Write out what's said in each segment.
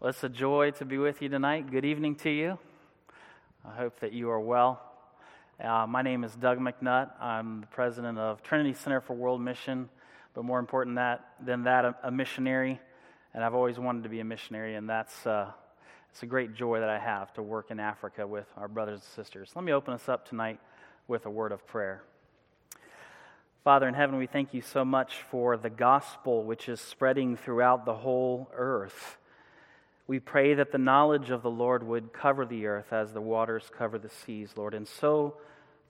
Well, it's a joy to be with you tonight. Good evening to you. I hope that you are well. Uh, my name is Doug McNutt. I'm the president of Trinity Center for World Mission, but more important that, than that, a, a missionary. And I've always wanted to be a missionary, and that's uh, it's a great joy that I have to work in Africa with our brothers and sisters. Let me open us up tonight with a word of prayer. Father in heaven, we thank you so much for the gospel which is spreading throughout the whole earth. We pray that the knowledge of the Lord would cover the earth as the waters cover the seas, Lord, and so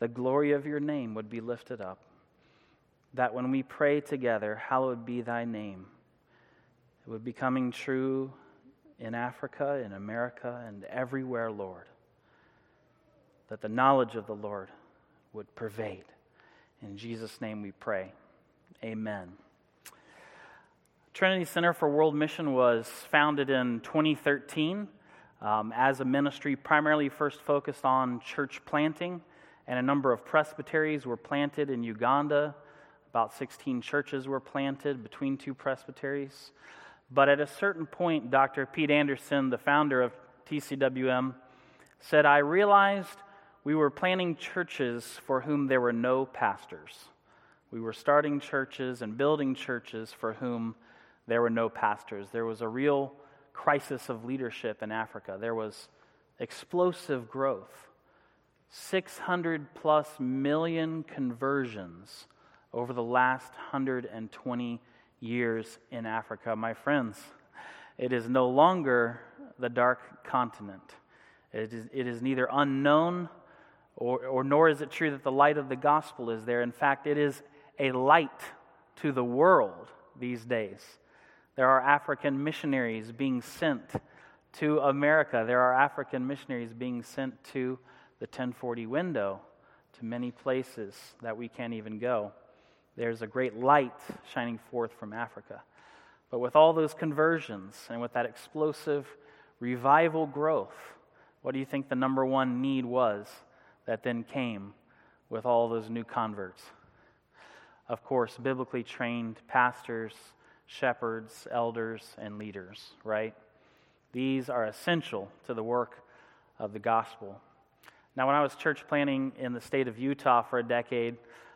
the glory of your name would be lifted up. That when we pray together, hallowed be thy name, it would be coming true in Africa, in America, and everywhere, Lord. That the knowledge of the Lord would pervade. In Jesus' name we pray. Amen. Trinity Center for World Mission was founded in 2013 um, as a ministry primarily first focused on church planting, and a number of presbyteries were planted in Uganda. About 16 churches were planted between two presbyteries. But at a certain point, Dr. Pete Anderson, the founder of TCWM, said, I realized we were planting churches for whom there were no pastors. We were starting churches and building churches for whom there were no pastors. There was a real crisis of leadership in Africa. There was explosive growth 600 plus million conversions over the last 120 years in Africa. My friends, it is no longer the dark continent. It is, it is neither unknown or, or nor is it true that the light of the gospel is there. In fact, it is a light to the world these days. There are African missionaries being sent to America. There are African missionaries being sent to the 1040 window, to many places that we can't even go. There's a great light shining forth from Africa. But with all those conversions and with that explosive revival growth, what do you think the number one need was that then came with all those new converts? Of course, biblically trained pastors shepherds, elders, and leaders, right? These are essential to the work of the gospel. Now, when I was church planting in the state of Utah for a decade,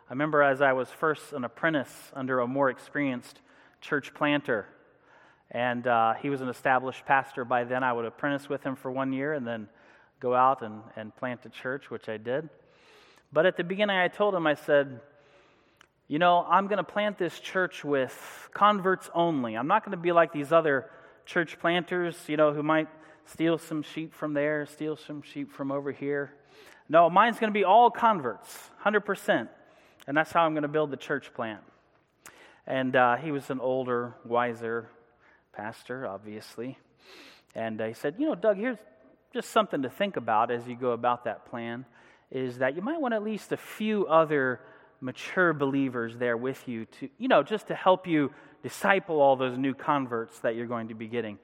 I remember as I was first an apprentice under a more experienced church planter, and uh, he was an established pastor by then. I would apprentice with him for one year and then go out and, and plant a church, which I did. But at the beginning, I told him, I said, you know, I'm going to plant this church with converts only. I'm not going to be like these other church planters, you know, who might steal some sheep from there, steal some sheep from over here. No, mine's going to be all converts, 100%. And that's how I'm going to build the church plant. And uh, he was an older, wiser pastor, obviously. And uh, he said, You know, Doug, here's just something to think about as you go about that plan is that you might want at least a few other mature believers there with you to, you know, just to help you disciple all those new converts that you're going to be getting.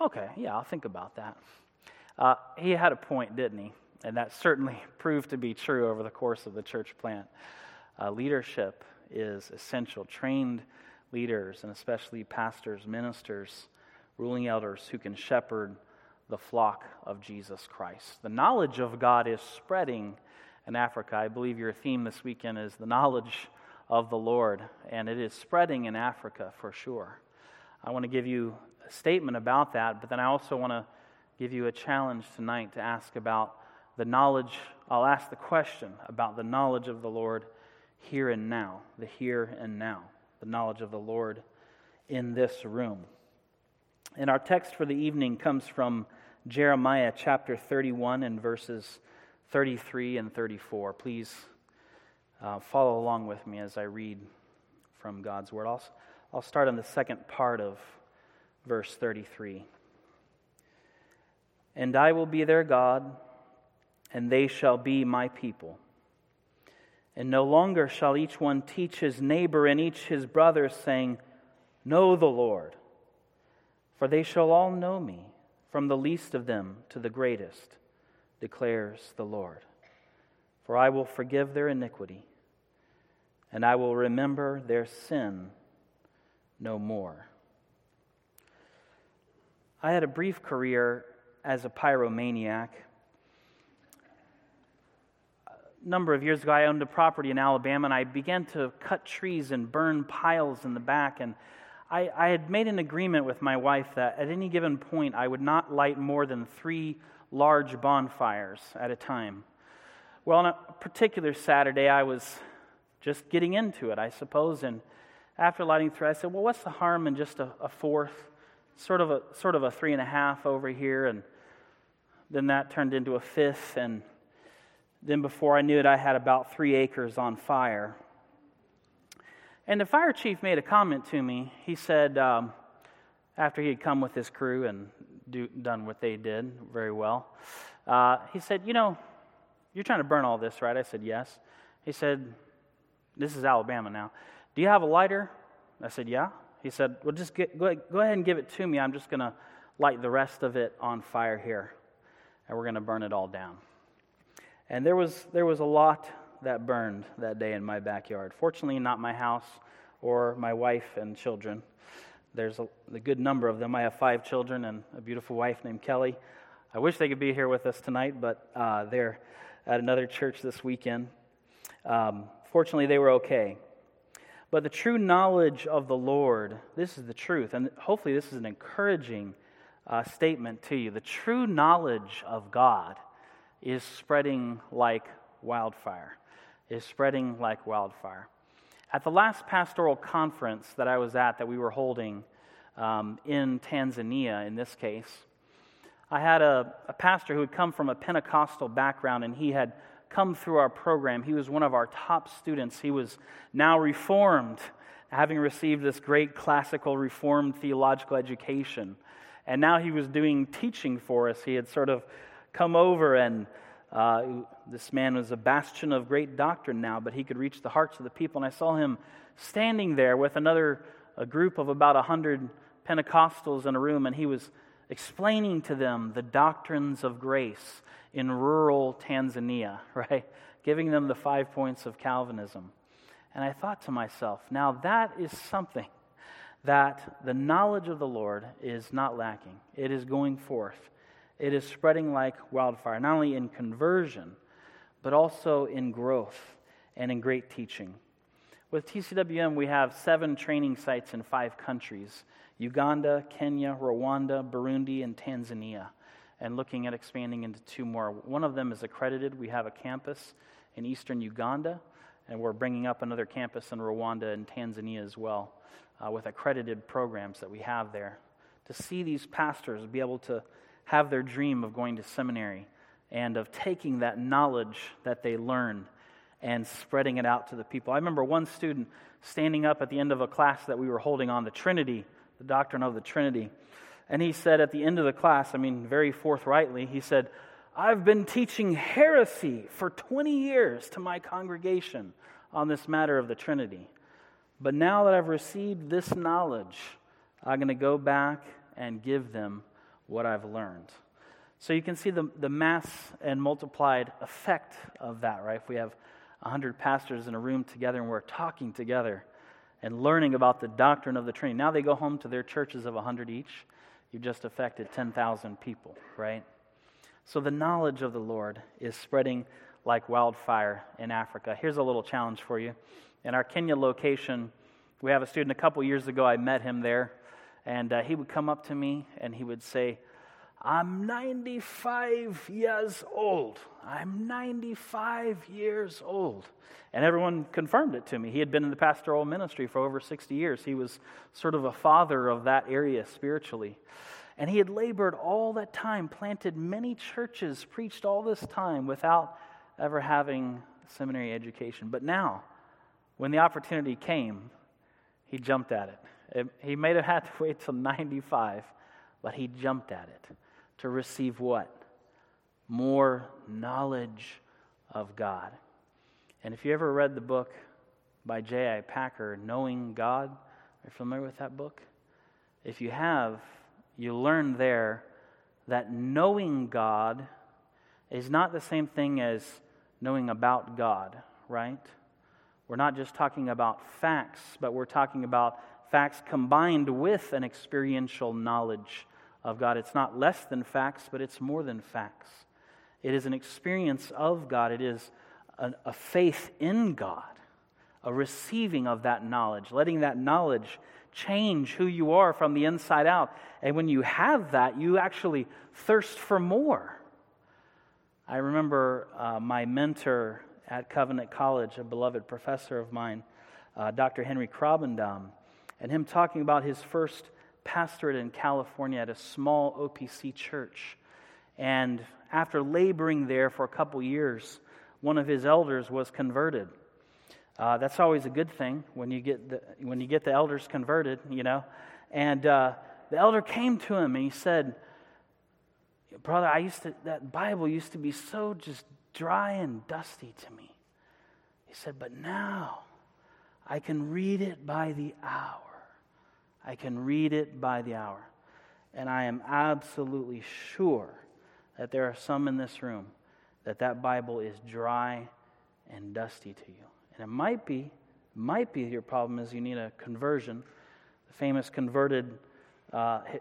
Okay, yeah, I'll think about that. Uh, he had a point, didn't he? And that certainly proved to be true over the course of the church plant. Uh, leadership is essential. Trained leaders, and especially pastors, ministers, ruling elders who can shepherd the flock of Jesus Christ. The knowledge of God is spreading in Africa. I believe your theme this weekend is the knowledge of the Lord, and it is spreading in Africa for sure. I want to give you a statement about that, but then I also want to give you a challenge tonight to ask about the knowledge. I'll ask the question about the knowledge of the Lord here and now, the here and now, the knowledge of the Lord in this room. And our text for the evening comes from Jeremiah chapter 31 and verses 33 and 34. Please uh, follow along with me as I read from God's Word. I'll, I'll start on the second part of verse 33. And I will be their God, and they shall be my people. And no longer shall each one teach his neighbor and each his brother, saying, Know the Lord. For they shall all know me, from the least of them to the greatest declares the Lord. For I will forgive their iniquity, and I will remember their sin no more. I had a brief career as a pyromaniac. A number of years ago, I owned a property in Alabama, and I began to cut trees and burn piles in the back. And I, I had made an agreement with my wife that at any given point, I would not light more than three large bonfires at a time. Well, on a particular Saturday, I was just getting into it, I suppose, and after lighting three, I said, Well, what's the harm in just a, a fourth? Sort of a sort of a three and a half over here, and then that turned into a fifth, and then before I knew it, I had about three acres on fire. And the fire chief made a comment to me. He said, um, after he had come with his crew and do, done what they did very well, uh, he said, You know, you're trying to burn all this, right? I said, Yes. He said, This is Alabama now. Do you have a lighter? I said, Yeah. He said, Well, just get, go, go ahead and give it to me. I'm just going to light the rest of it on fire here, and we're going to burn it all down. And there was, there was a lot that burned that day in my backyard. Fortunately, not my house or my wife and children. There's a, a good number of them. I have five children and a beautiful wife named Kelly. I wish they could be here with us tonight, but uh, they're at another church this weekend. Um, fortunately, they were okay. But the true knowledge of the Lord, this is the truth, and hopefully, this is an encouraging uh, statement to you. The true knowledge of God is spreading like wildfire, is spreading like wildfire. At the last pastoral conference that I was at, that we were holding um, in Tanzania, in this case, I had a, a pastor who had come from a Pentecostal background, and he had come through our program. He was one of our top students. He was now reformed, having received this great classical reformed theological education. And now he was doing teaching for us. He had sort of come over, and uh, this man was a bastion of great doctrine now, but he could reach the hearts of the people. And I saw him standing there with another a group of about 100 Pentecostals in a room, and he was explaining to them the doctrines of grace in rural Tanzania, right? Giving them the five points of Calvinism. And I thought to myself, now that is something that the knowledge of the Lord is not lacking. It is going forth, it is spreading like wildfire, not only in conversion, but also in growth and in great teaching. With TCWM, we have seven training sites in five countries Uganda, Kenya, Rwanda, Burundi, and Tanzania and looking at expanding into two more. One of them is accredited. We have a campus in eastern Uganda, and we're bringing up another campus in Rwanda and Tanzania as well uh, with accredited programs that we have there. To see these pastors be able to have their dream of going to seminary and of taking that knowledge that they learn and spreading it out to the people. I remember one student standing up at the end of a class that we were holding on the Trinity, the doctrine of the Trinity and he said at the end of the class, I mean, very forthrightly, he said, I've been teaching heresy for 20 years to my congregation on this matter of the Trinity. But now that I've received this knowledge, I'm going to go back and give them what I've learned. So you can see the, the mass and multiplied effect of that, right? If we have 100 pastors in a room together and we're talking together and learning about the doctrine of the Trinity, now they go home to their churches of 100 each You've just affected 10,000 people, right? So the knowledge of the Lord is spreading like wildfire in Africa. Here's a little challenge for you. In our Kenya location, we have a student a couple years ago, I met him there, and uh, he would come up to me and he would say, I'm 95 years old. I'm 95 years old. And everyone confirmed it to me. He had been in the pastoral ministry for over 60 years. He was sort of a father of that area spiritually. And he had labored all that time, planted many churches, preached all this time without ever having seminary education. But now, when the opportunity came, he jumped at it. He may have had to wait till 95, but he jumped at it to receive what? More knowledge of God. And if you ever read the book by J.I. Packer, Knowing God, are you familiar with that book? If you have, you learn there that knowing God is not the same thing as knowing about God, right? We're not just talking about facts, but we're talking about facts combined with an experiential knowledge of God. It's not less than facts, but it's more than facts. It is an experience of God, it is a, a faith in God, a receiving of that knowledge, letting that knowledge change who you are from the inside out. And when you have that, you actually thirst for more. I remember uh, my mentor at Covenant College, a beloved professor of mine, uh, Dr. Henry Krabbendam, and him talking about his first pastorate in California at a small OPC church. And after laboring there for a couple years, one of his elders was converted. Uh, that's always a good thing when you get the, when you get the elders converted, you know. And uh, the elder came to him and he said, "Brother, I used to that Bible used to be so just dry and dusty to me." He said, "But now I can read it by the hour. I can read it by the hour, and I am absolutely sure that there are some in this room that that Bible is dry and dusty to you." And it might be, might be your problem is you need a conversion. The famous converted uh, hi-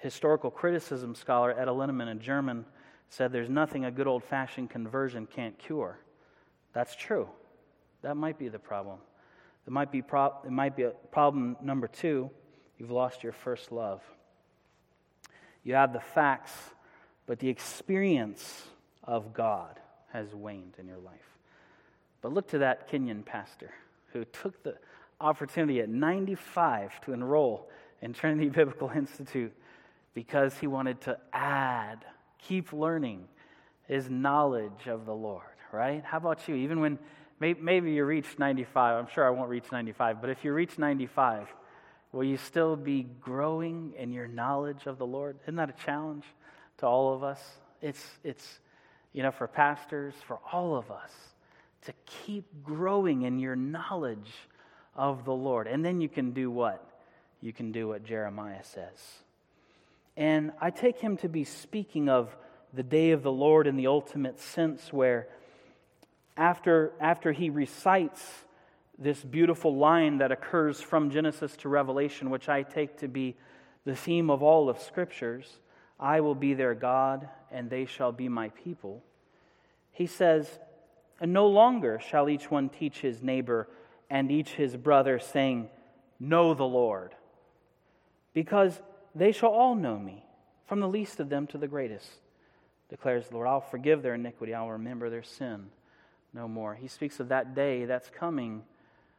historical criticism scholar Eta Linnemann, a German, said there's nothing a good old fashioned conversion can't cure. That's true. That might be the problem. It might be, pro- it might be problem number two you've lost your first love. You have the facts, but the experience of God has waned in your life. But look to that Kenyan pastor who took the opportunity at 95 to enroll in Trinity Biblical Institute because he wanted to add, keep learning his knowledge of the Lord, right? How about you? Even when maybe you reach 95, I'm sure I won't reach 95, but if you reach 95, will you still be growing in your knowledge of the Lord? Isn't that a challenge to all of us? It's, it's you know, for pastors, for all of us to keep growing in your knowledge of the Lord. And then you can do what? You can do what Jeremiah says. And I take him to be speaking of the day of the Lord in the ultimate sense, where after, after he recites this beautiful line that occurs from Genesis to Revelation, which I take to be the theme of all of Scriptures I will be their God, and they shall be my people. He says, and no longer shall each one teach his neighbor and each his brother, saying, Know the Lord, because they shall all know me, from the least of them to the greatest, declares the Lord. I'll forgive their iniquity, I'll remember their sin no more. He speaks of that day that's coming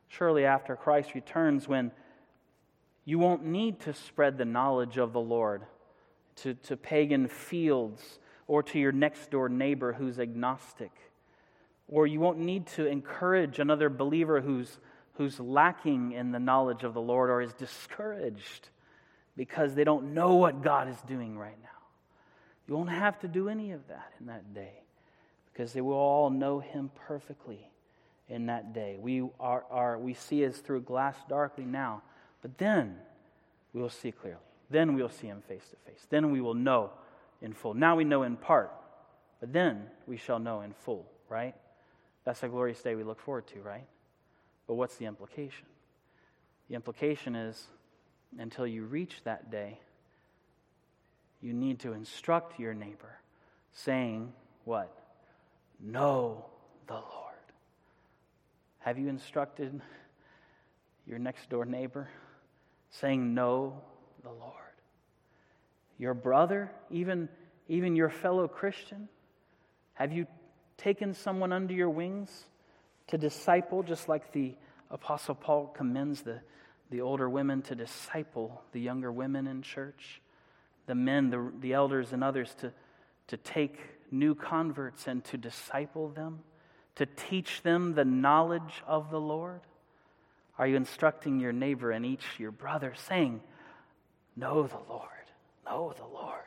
surely after Christ returns when you won't need to spread the knowledge of the Lord to, to pagan fields or to your next door neighbor who's agnostic or you won't need to encourage another believer who's, who's lacking in the knowledge of the Lord or is discouraged because they don't know what God is doing right now. You won't have to do any of that in that day because they will all know Him perfectly in that day. We, are, are, we see as through glass darkly now, but then we will see clearly. Then we will see Him face to face. Then we will know in full. Now we know in part, but then we shall know in full, right? That's a glorious day we look forward to, right? But what's the implication? The implication is until you reach that day, you need to instruct your neighbor, saying, What? Know the Lord. Have you instructed your next door neighbor, saying, Know the Lord? Your brother, even, even your fellow Christian? Have you taken someone under your wings to disciple, just like the Apostle Paul commends the, the older women to disciple the younger women in church, the men, the, the elders, and others to, to take new converts and to disciple them, to teach them the knowledge of the Lord? Are you instructing your neighbor and each your brother, saying, Know the Lord, know the Lord?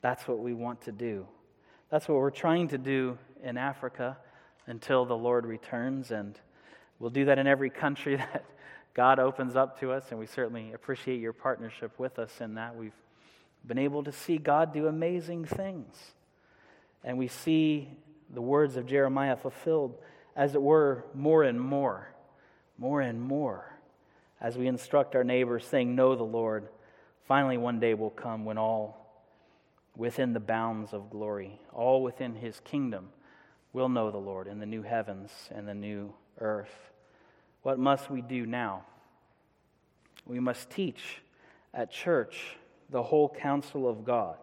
That's what we want to do. That's what we're trying to do in Africa until the Lord returns. And we'll do that in every country that God opens up to us. And we certainly appreciate your partnership with us in that. We've been able to see God do amazing things. And we see the words of Jeremiah fulfilled, as it were, more and more, more and more, as we instruct our neighbors, saying, Know the Lord, Finally, one day will come when all within the bounds of glory, all within his kingdom, will know the Lord in the new heavens and the new earth. What must we do now? We must teach at church the whole counsel of God,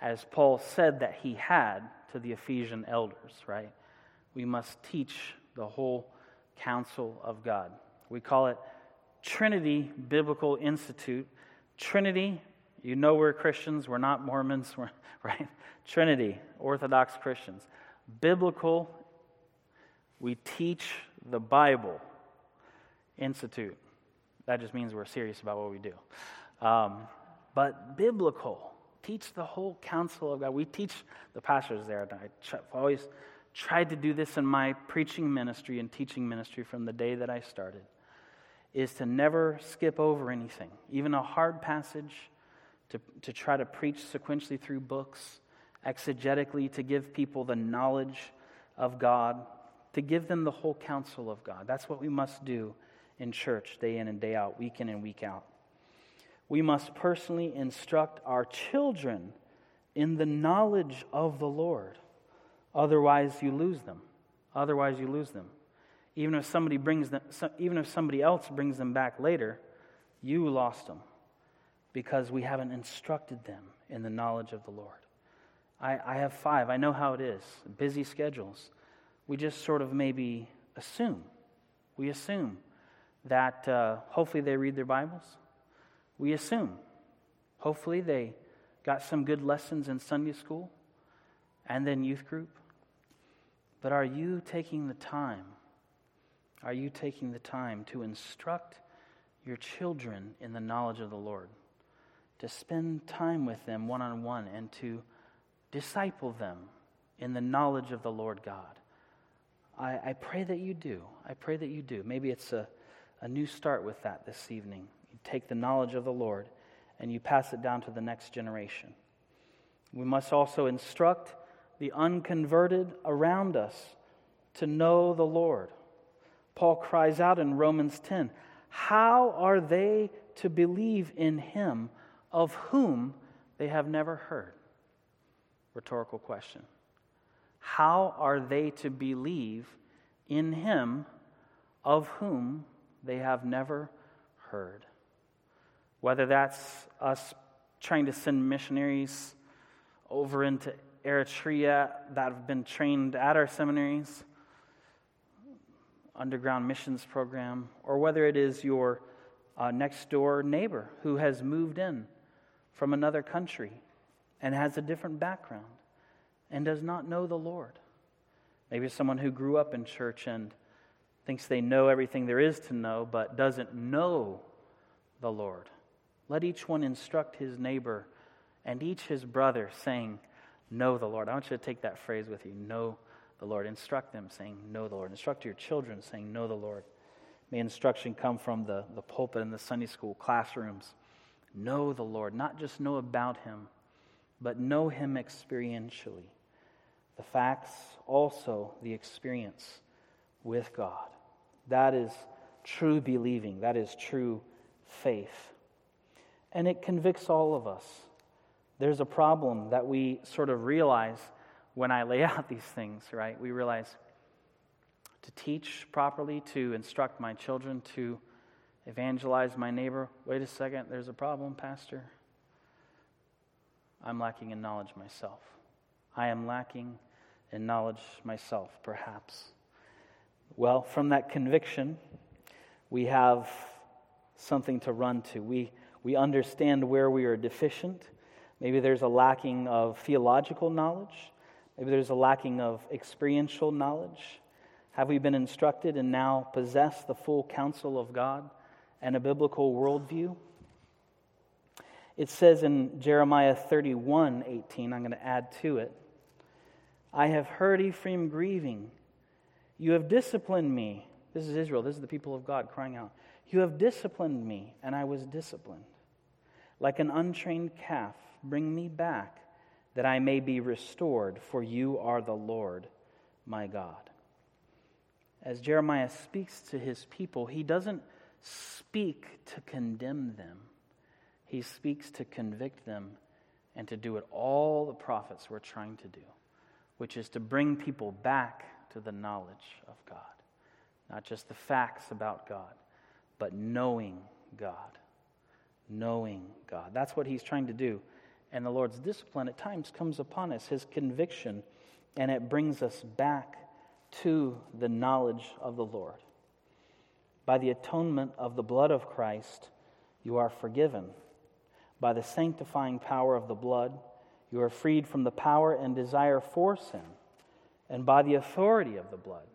as Paul said that he had to the Ephesian elders, right? We must teach the whole counsel of God. We call it Trinity Biblical Institute. Trinity, you know we're Christians, we're not Mormons, we're, right? Trinity, Orthodox Christians. Biblical, we teach the Bible. Institute. That just means we're serious about what we do. Um, but biblical, teach the whole counsel of God. We teach the pastors there. I've always tried to do this in my preaching ministry and teaching ministry from the day that I started is to never skip over anything, even a hard passage, to, to try to preach sequentially through books, exegetically, to give people the knowledge of God, to give them the whole counsel of God. That's what we must do in church day in and day out, week in and week out. We must personally instruct our children in the knowledge of the Lord. Otherwise, you lose them. Otherwise, you lose them. Even if somebody brings them, even if somebody else brings them back later, you lost them because we haven't instructed them in the knowledge of the Lord. I, I have five. I know how it is. Busy schedules. We just sort of maybe assume. We assume that uh, hopefully they read their Bibles. We assume. Hopefully they got some good lessons in Sunday school and then youth group. But are you taking the time are you taking the time to instruct your children in the knowledge of the Lord? To spend time with them one on one and to disciple them in the knowledge of the Lord God? I, I, pray that you do. I pray that you do. Maybe it's a, a new start with that this evening. Take the knowledge of the Lord and you pass it down to the next generation. We must also instruct the unconverted around us to know the Lord. Paul cries out in Romans 10 How are they to believe in him of whom they have never heard? Rhetorical question. How are they to believe in him of whom they have never heard? Whether that's us trying to send missionaries over into Eritrea that have been trained at our seminaries, underground missions program, or whether it is your uh, next door neighbor who has moved in from another country and has a different background and does not know the Lord. Maybe someone who grew up in church and thinks they know everything there is to know, but doesn't know the Lord. Let each one instruct his neighbor and each his brother, saying, Know the Lord. I want you to take that phrase with you know the Lord. Instruct them, saying, Know the Lord. Instruct your children, saying, Know the Lord. May instruction come from the, the pulpit and the Sunday school classrooms. Know the Lord, not just know about Him, but know Him experientially. The facts, also the experience with God. That is true believing, that is true faith. And it convicts all of us. There's a problem that we sort of realize when I lay out these things, right, we realize to teach properly, to instruct my children, to evangelize my neighbor. Wait a second, there's a problem, Pastor. I'm lacking in knowledge myself. I am lacking in knowledge myself, perhaps. Well, from that conviction, we have something to run to. We, we understand where we are deficient. Maybe there's a lacking of theological knowledge. Maybe there's a lacking of experiential knowledge. Have we been instructed and now possess the full counsel of God and a biblical worldview? It says in Jeremiah 31 18, I'm going to add to it I have heard Ephraim grieving. You have disciplined me. This is Israel. This is the people of God crying out. You have disciplined me, and I was disciplined. Like an untrained calf, bring me back that I may be restored, for you are the Lord my God. As Jeremiah speaks to his people, he doesn't speak to condemn them, He speaks to convict them and to do what all the prophets were trying to do, which is to bring people back to the knowledge of God. Not just the facts about God, but knowing God. Knowing God. That's what he's trying to do. And the Lord's discipline at times comes upon us, his conviction, and it brings us back to the knowledge of the Lord. By the atonement of the blood of Christ, you are forgiven. By the sanctifying power of the blood, you are freed from the power and desire for sin. And by the authority of the blood,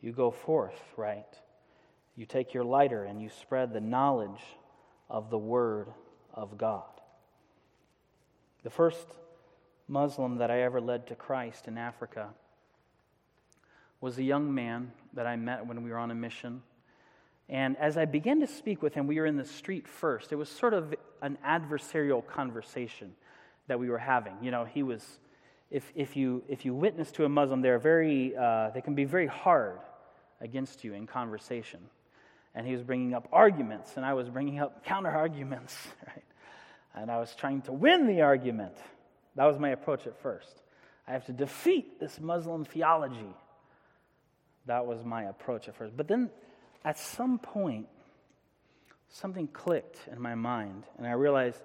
you go forth, right? You take your lighter and you spread the knowledge of the Word of God. The first Muslim that I ever led to Christ in Africa was a young man that I met when we were on a mission. And as I began to speak with him, we were in the street first. It was sort of an adversarial conversation that we were having. You know, he was, if, if, you, if you witness to a Muslim, they're very, uh, they can be very hard against you in conversation. And he was bringing up arguments, and I was bringing up counter arguments, right? And I was trying to win the argument. That was my approach at first. I have to defeat this Muslim theology. That was my approach at first. But then at some point, something clicked in my mind, and I realized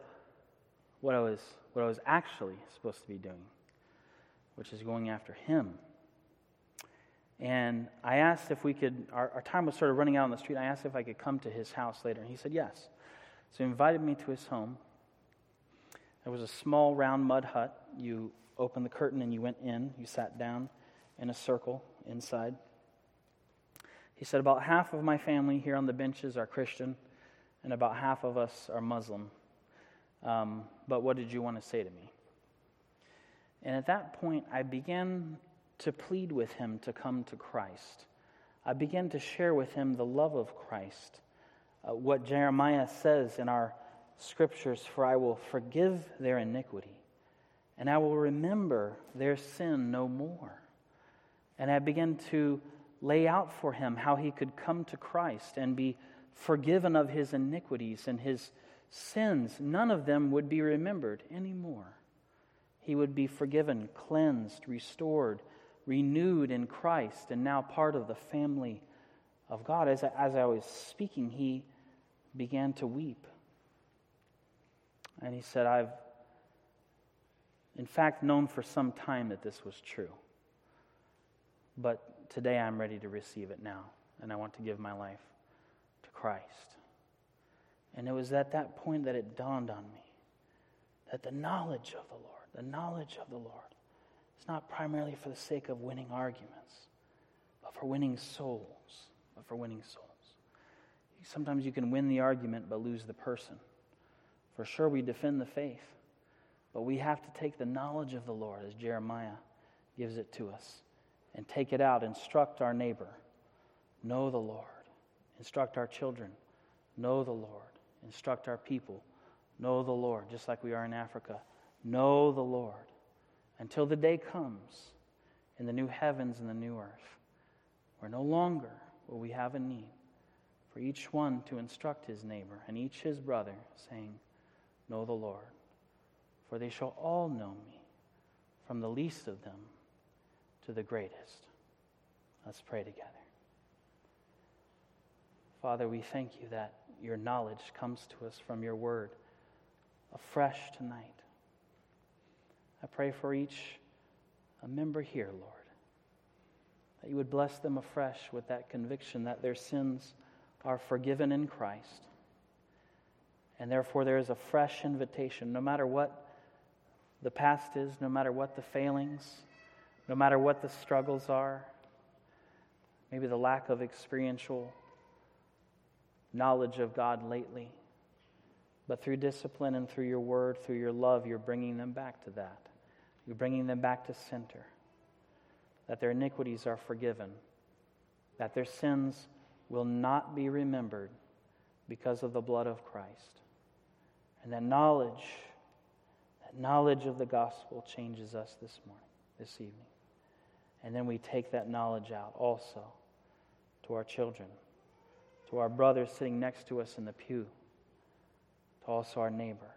what I was, what I was actually supposed to be doing, which is going after him. And I asked if we could, our, our time was sort of running out on the street. I asked if I could come to his house later, and he said yes. So he invited me to his home. There was a small round mud hut. You opened the curtain and you went in. You sat down in a circle inside. He said, About half of my family here on the benches are Christian, and about half of us are Muslim. Um, but what did you want to say to me? And at that point, I began to plead with him to come to Christ. I began to share with him the love of Christ. Uh, what Jeremiah says in our scriptures For I will forgive their iniquity, and I will remember their sin no more. And I began to lay out for him how he could come to Christ and be forgiven of his iniquities and his sins. None of them would be remembered anymore. He would be forgiven, cleansed, restored, renewed in Christ, and now part of the family of God. As I, as I was speaking, he began to weep. And he said, I've, in fact, known for some time that this was true. But today I'm ready to receive it now, and I want to give my life to Christ. And it was at that point that it dawned on me that the knowledge of the Lord, the knowledge of the Lord, is not primarily for the sake of winning arguments, but for winning souls, but for winning souls. Sometimes you can win the argument but lose the person. For sure, we defend the faith, but we have to take the knowledge of the Lord as Jeremiah gives it to us and take it out. Instruct our neighbor. Know the Lord. Instruct our children. Know the Lord. Instruct our people. Know the Lord, just like we are in Africa. Know the Lord until the day comes in the new heavens and the new earth, where no longer will we have a need for each one to instruct his neighbor and each his brother, saying, Know the Lord, for they shall all know me, from the least of them to the greatest. Let's pray together. Father, we thank you that your knowledge comes to us from your word afresh tonight. I pray for each a member here, Lord, that you would bless them afresh with that conviction that their sins are forgiven in Christ. And therefore, there is a fresh invitation, no matter what the past is, no matter what the failings, no matter what the struggles are, maybe the lack of experiential knowledge of God lately. But through discipline and through your word, through your love, you're bringing them back to that. You're bringing them back to center. That their iniquities are forgiven. That their sins will not be remembered because of the blood of Christ. And that knowledge, that knowledge of the gospel changes us this morning, this evening. And then we take that knowledge out also to our children, to our brothers sitting next to us in the pew, to also our neighbor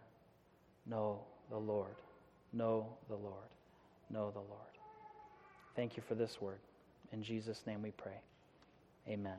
know the Lord, know the Lord, know the Lord. Thank you for this word. In Jesus' name we pray. Amen.